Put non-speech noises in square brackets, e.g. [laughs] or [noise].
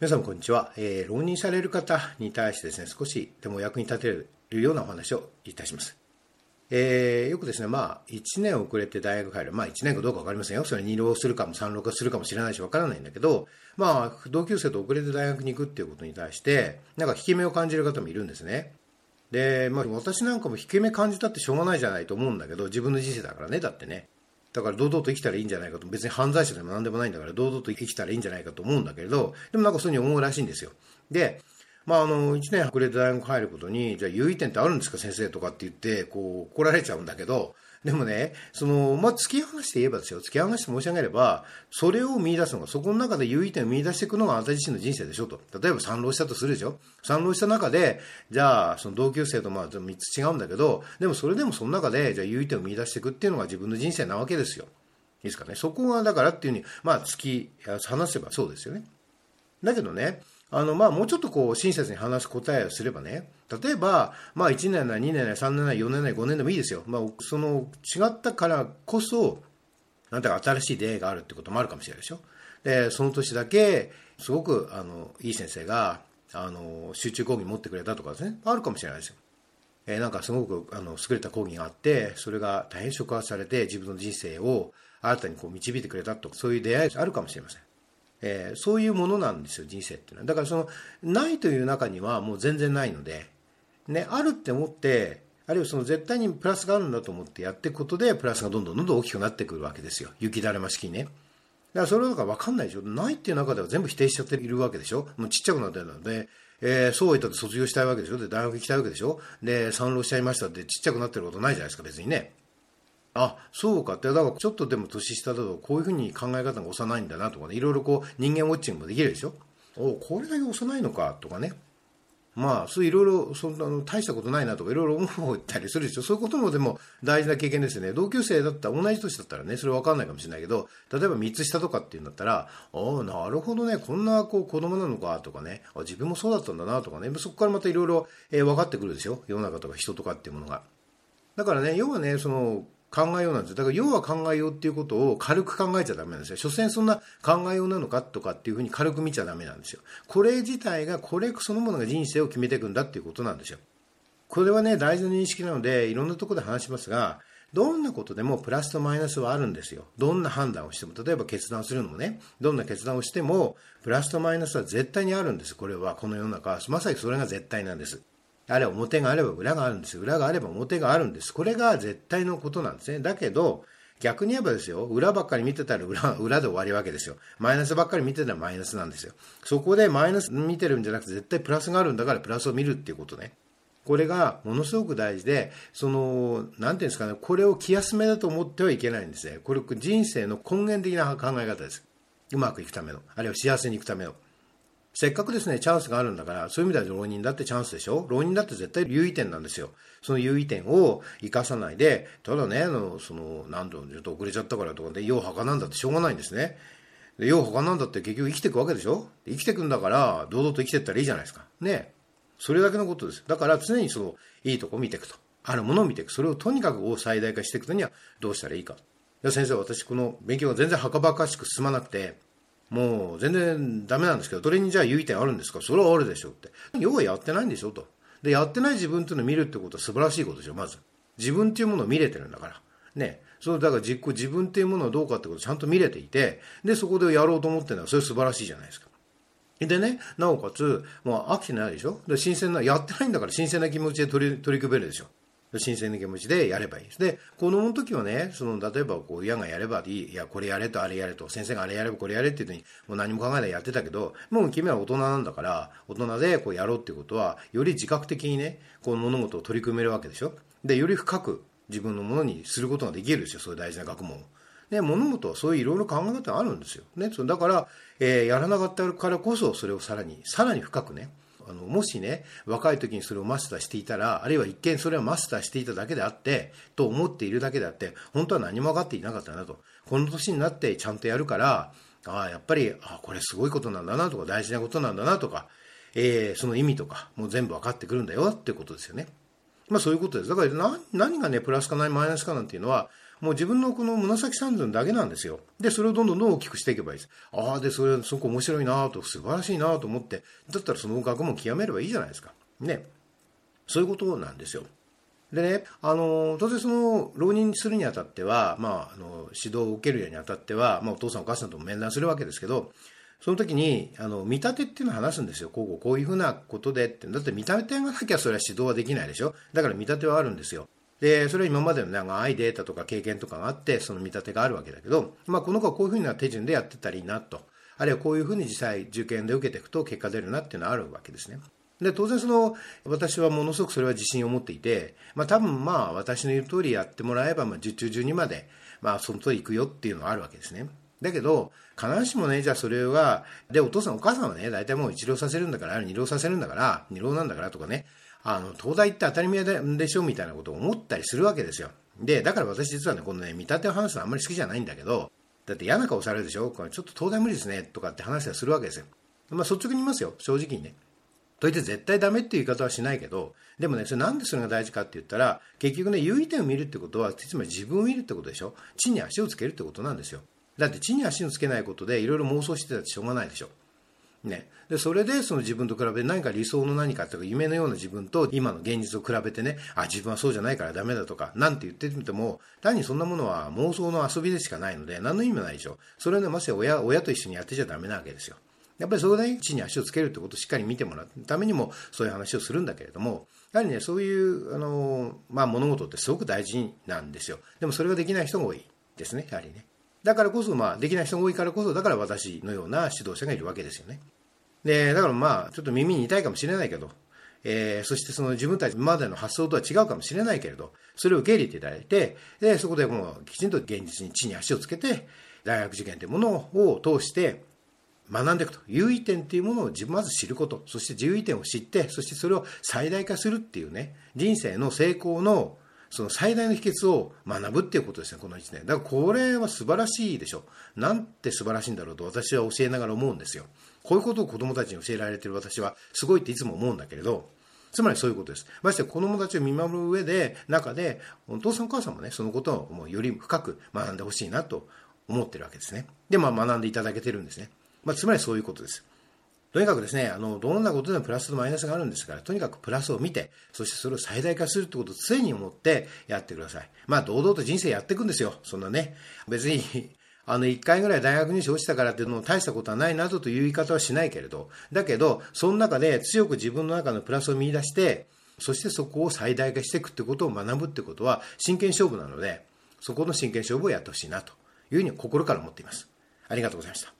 皆さんこんにちは、えー、浪人される方に対してですね、少しでも役に立てるようなお話をいたします。えー、よくですね、まあ、1年遅れて大学入る。まあ、1年かどうか分かりませんよ。それ2浪するかも3浪かするかもしれないし分からないんだけど、まあ、同級生と遅れて大学に行くっていうことに対して、なんか引き目を感じる方もいるんですね。で、まあ、私なんかも引き目感じたってしょうがないじゃないと思うんだけど、自分の人生だからね、だってね。だから堂々と生きたらいいんじゃないかと、別に犯罪者でも何でもないんだから、堂々と生きたらいいんじゃないかと思うんだけれど、でもなんかそういうふうに思うらしいんですよ。で、まあ、あの、1年遅れて大学入ることに、じゃあ優位点ってあるんですか、先生とかって言って、こう、怒られちゃうんだけど、でもね、その、まあ、突き放して言えばですよ、突き放して申し上げれば、それを見出すのが、そこの中で優位点を見出していくのがあなた自身の人生でしょと。例えば三浪したとするでしょ三浪した中で、じゃあ、その同級生とまあ、3つ違うんだけど、でもそれでもその中で、じゃあ優位点を見出していくっていうのが自分の人生なわけですよ。いいですかね。そこがだからっていうふうに、まあ、突き放せばそうですよね。だけどね、あの、まあ、もうちょっとこう、親切に話す答えをすればね、例えば、まあ、1年な2年な3年な4年な5年でもいいですよ。まあ、その、違ったからこそ、なんだか新しい出会いがあるってこともあるかもしれないでしょ。で、その年だけ、すごく、あの、いい先生が、あの、集中講義持ってくれたとかですね、あるかもしれないですよ。えー、なんかすごく、あの、優れた講義があって、それが大変触発されて、自分の人生を、新たにこう導いてくれたとかそういう出会いがあるかもしれません。えー、そういうものなんですよ、人生っていうのは。だからその、ないという中にはもう全然ないので、ね、あるって思って、あるいはその絶対にプラスがあるんだと思ってやっていくことで、プラスがどんどんどんどん大きくなってくるわけですよ。雪だるま式にね。だからそれだから分かんないでしょ。ないっていう中では全部否定しちゃっているわけでしょ。もうちっちゃくなってるので、えー、そう言ったって卒業したいわけでしょ。で、大学行きたいわけでしょ。で、産浪しちゃいましたってちっちゃくなってることないじゃないですか、別にね。あそうか。ってだからちょっとでも年下だとこういうふうに考え方が幼いんだなとかね。いろいろこう人間ウォッチングもできるでしょ？おこれだけ幼いのか。とかね。まあそういろいろそんなの大したことないなとかいろいろ思ったりするでしょ？そういうこともでも大事な経験ですよね。同級生だったら同じ年だったらねそれ分かんないかもしれないけど例えば3つ下とかっていうんだったらああなるほどね。こんなこう子供なのかとかね。あ自分もそうだったんだなとかね。そこからまたいろいろ分かってくるでしょ？世の中とか人とかっていうものが。だからね要はねその考えようなんですよ。だから要は考えようっていうことを軽く考えちゃダメなんですよ。所詮そんな考えようなのかとかっていうふうに軽く見ちゃダメなんですよ。これ自体が、これそのものが人生を決めていくんだっていうことなんですよ。これはね、大事な認識なので、いろんなところで話しますが、どんなことでもプラスとマイナスはあるんですよ。どんな判断をしても、例えば決断するのもね、どんな決断をしても、プラスとマイナスは絶対にあるんです。これは、この世の中は、まさにそれが絶対なんです。あれ表があれば裏があるんですよ裏があれば表があるんです。これが絶対のことなんですね。だけど、逆に言えばですよ、裏ばっかり見てたら裏裏で終わりわけですよ。マイナスばっかり見てたらマイナスなんですよ。そこでマイナス見てるんじゃなくて絶対プラスがあるんだからプラスを見るっていうことね。これがものすごく大事で、その、なんていうんですかね、これを気休めだと思ってはいけないんですね。これ人生の根源的な考え方です。うまくいくための、あるいは幸せにいくための。せっかくですね、チャンスがあるんだから、そういう意味では浪人だってチャンスでしょ？浪人だって絶対優位点なんですよ。その優位点を生かさないで、ただね、あの、その、なんと、ちょっと遅れちゃったからとかで、用はなんだってしょうがないんですね。で、用はなんだって結局生きていくわけでしょ？生きていくんだから、堂々と生きていったらいいじゃないですか。ね。それだけのことです。だから常にその、いいとこ見ていくと。あるものを見ていく。それをとにかく最大化していくのにはどうしたらいいか。いや、先生、私この勉強が全然はかばかしく進まなくて、もう全然ダメなんですけど、それにじゃあ優位点あるんですか？それはあるでしょうって。要はやってないんでしょと。で、やってない自分っていうのを見るってことは素晴らしいことでしょ、まず。自分っていうものを見れてるんだから。ね。そう、だから実行、自分っていうものはどうかってことをちゃんと見れていて、で、そこでやろうと思ってるのは、それ素晴らしいじゃないですか。でね、なおかつ、もう飽きてないでしょ？で、新鮮な、やってないんだから新鮮な気持ちで取り、取り組めるでしょ。新鮮な気持ちでやればいいです。で、子供の時はね、その、例えば、こう、親がやればいい、いや、これやれと、あれやれと、先生があれやればこれやれっていうのに、もう何も考えないやってたけど、もう君は大人なんだから、大人でこうやろうっていうことは、より自覚的にね、この物事を取り組めるわけでしょ。で、より深く自分のものにすることができるんですよ、そういう大事な学問を。ね、物事はそういういろいろ考え方があるんですよ。ね、だから、えー、やらなかったからこそ、それをさらに、さらに深くね、あの、もしね、若い時にそれをマスターしていたら、あるいは一見それはマスターしていただけであって、と思っているだけであって、本当は何も分かっていなかったなと。この年になってちゃんとやるから、ああ、やっぱり、あこれすごいことなんだなとか、大事なことなんだなとか、えー、その意味とか、もう全部分かってくるんだよっていうことですよね。まあそういうことです。だから何何がね、プラスかないマイナスかなんていうのは、もう自分のこの紫三寸だけなんですよ。で、それをどんどんどん大きくしていけばいいです。ああ、で、それ、すごく面白いなと、素晴らしいなと思って、だったらその学問極めればいいじゃないですか。ね。そういうことなんですよ。でね、あの、当然その、浪人するにあたっては、まあ、あの、指導を受けるにあたっては、まあ、お父さんお母さんとも面談するわけですけど、その時に、あの、見立てっていうのを話すんですよ。こうこういうふうなことでって。だって見立てがなきゃそれは指導はできないでしょ。だから見立てはあるんですよ。で、それは今までの長いデータとか経験とかがあって、その見立てがあるわけだけど、まあ、この子はこういうふうな手順でやってたらいいなと。あるいはこういうふうに実際受験で受けていくと結果出るなっていうのはあるわけですね。で、当然その、私はものすごくそれは自信を持っていて、まあ多分まあ私の言う通りやってもらえば、まあ受注12まで、まあその通り行くよっていうのはあるわけですね。だけど、必ずしもね、じゃあそれは、で、お父さんお母さんはね、大体もう一浪させるんだから、二浪させるんだから、二浪なんだからとかね、あの、東大って当たり前でしょみたいなことを思ったりするわけですよ。で、だから私実はね、このね、見立てを話すのあんまり好きじゃないんだけど、だって嫌な顔されるでしょ？これちょっと東大無理ですねとかって話はするわけですよ。まあ率直に言いますよ、正直にね。といって絶対ダメっていう言い方はしないけど、でもね、それなんでそれが大事かって言ったら、結局ね、優位点を見るってことは、つまり自分を見るってことでしょ？地に足をつけるってことなんですよ。だって地に足をつけないことでいろいろ妄想してたってしょうがないでしょ。ね、でそれでその自分と比べて何か理想の何かとか夢のような自分と今の現実を比べてねあ自分はそうじゃないからダメだとかなんて言ってみても単にそんなものは妄想の遊びでしかないので何の意味もないでしょ。それはねまして親親と一緒にやってちゃダメなわけですよ。やっぱりそこで地に足をつけるってことをしっかり見てもらう。ためにもそういう話をするんだけれどもやはりねそういうあの、まあ、物事ってすごく大事なんですよ。でもそれができない人が多いですねやはりね。だからこそ、まあ、できない人が多いからこそ、だから私のような指導者がいるわけですよね。で、だからまあ、ちょっと耳に痛いかもしれないけど、えー、そしてその自分たちまでの発想とは違うかもしれないけれど、それを受け入れていただいて、で、そこでもうきちんと現実に地に足をつけて、大学受験というものを通して学んでいくと。優位点というものをまず知ること、そして優位点を知って、そしてそれを最大化するっていうね、人生の成功のその最大の秘訣を学ぶっていうことですね、この1年。だからこれは素晴らしいでしょ。なんて素晴らしいんだろうと私は教えながら思うんですよ。こういうことを子供たちに教えられてる私はすごいっていつも思うんだけれど、つまりそういうことです。まして子供たちを見守る上で、中で、お父さんお母さんもね、そのことをもうより深く学んでほしいなと思ってるわけですね。で、まあ学んでいただけてるんですね。まあ、つまりそういうことです。とにかくですね、あの、どんなことでもプラスとマイナスがあるんですから、とにかくプラスを見て、そしてそれを最大化するってことを常に思ってやってください。まあ、堂々と人生やっていくんですよ。そんなね。別に [laughs] あの、一回ぐらい大学入試落ちたからっていうのも大したことはないなどという言い方はしないけれど、だけど、その中で強く自分の中のプラスを見出して、そしてそこを最大化していくってことを学ぶってことは真剣勝負なので、そこの真剣勝負をやってほしいなというふうに心から思っています。ありがとうございました。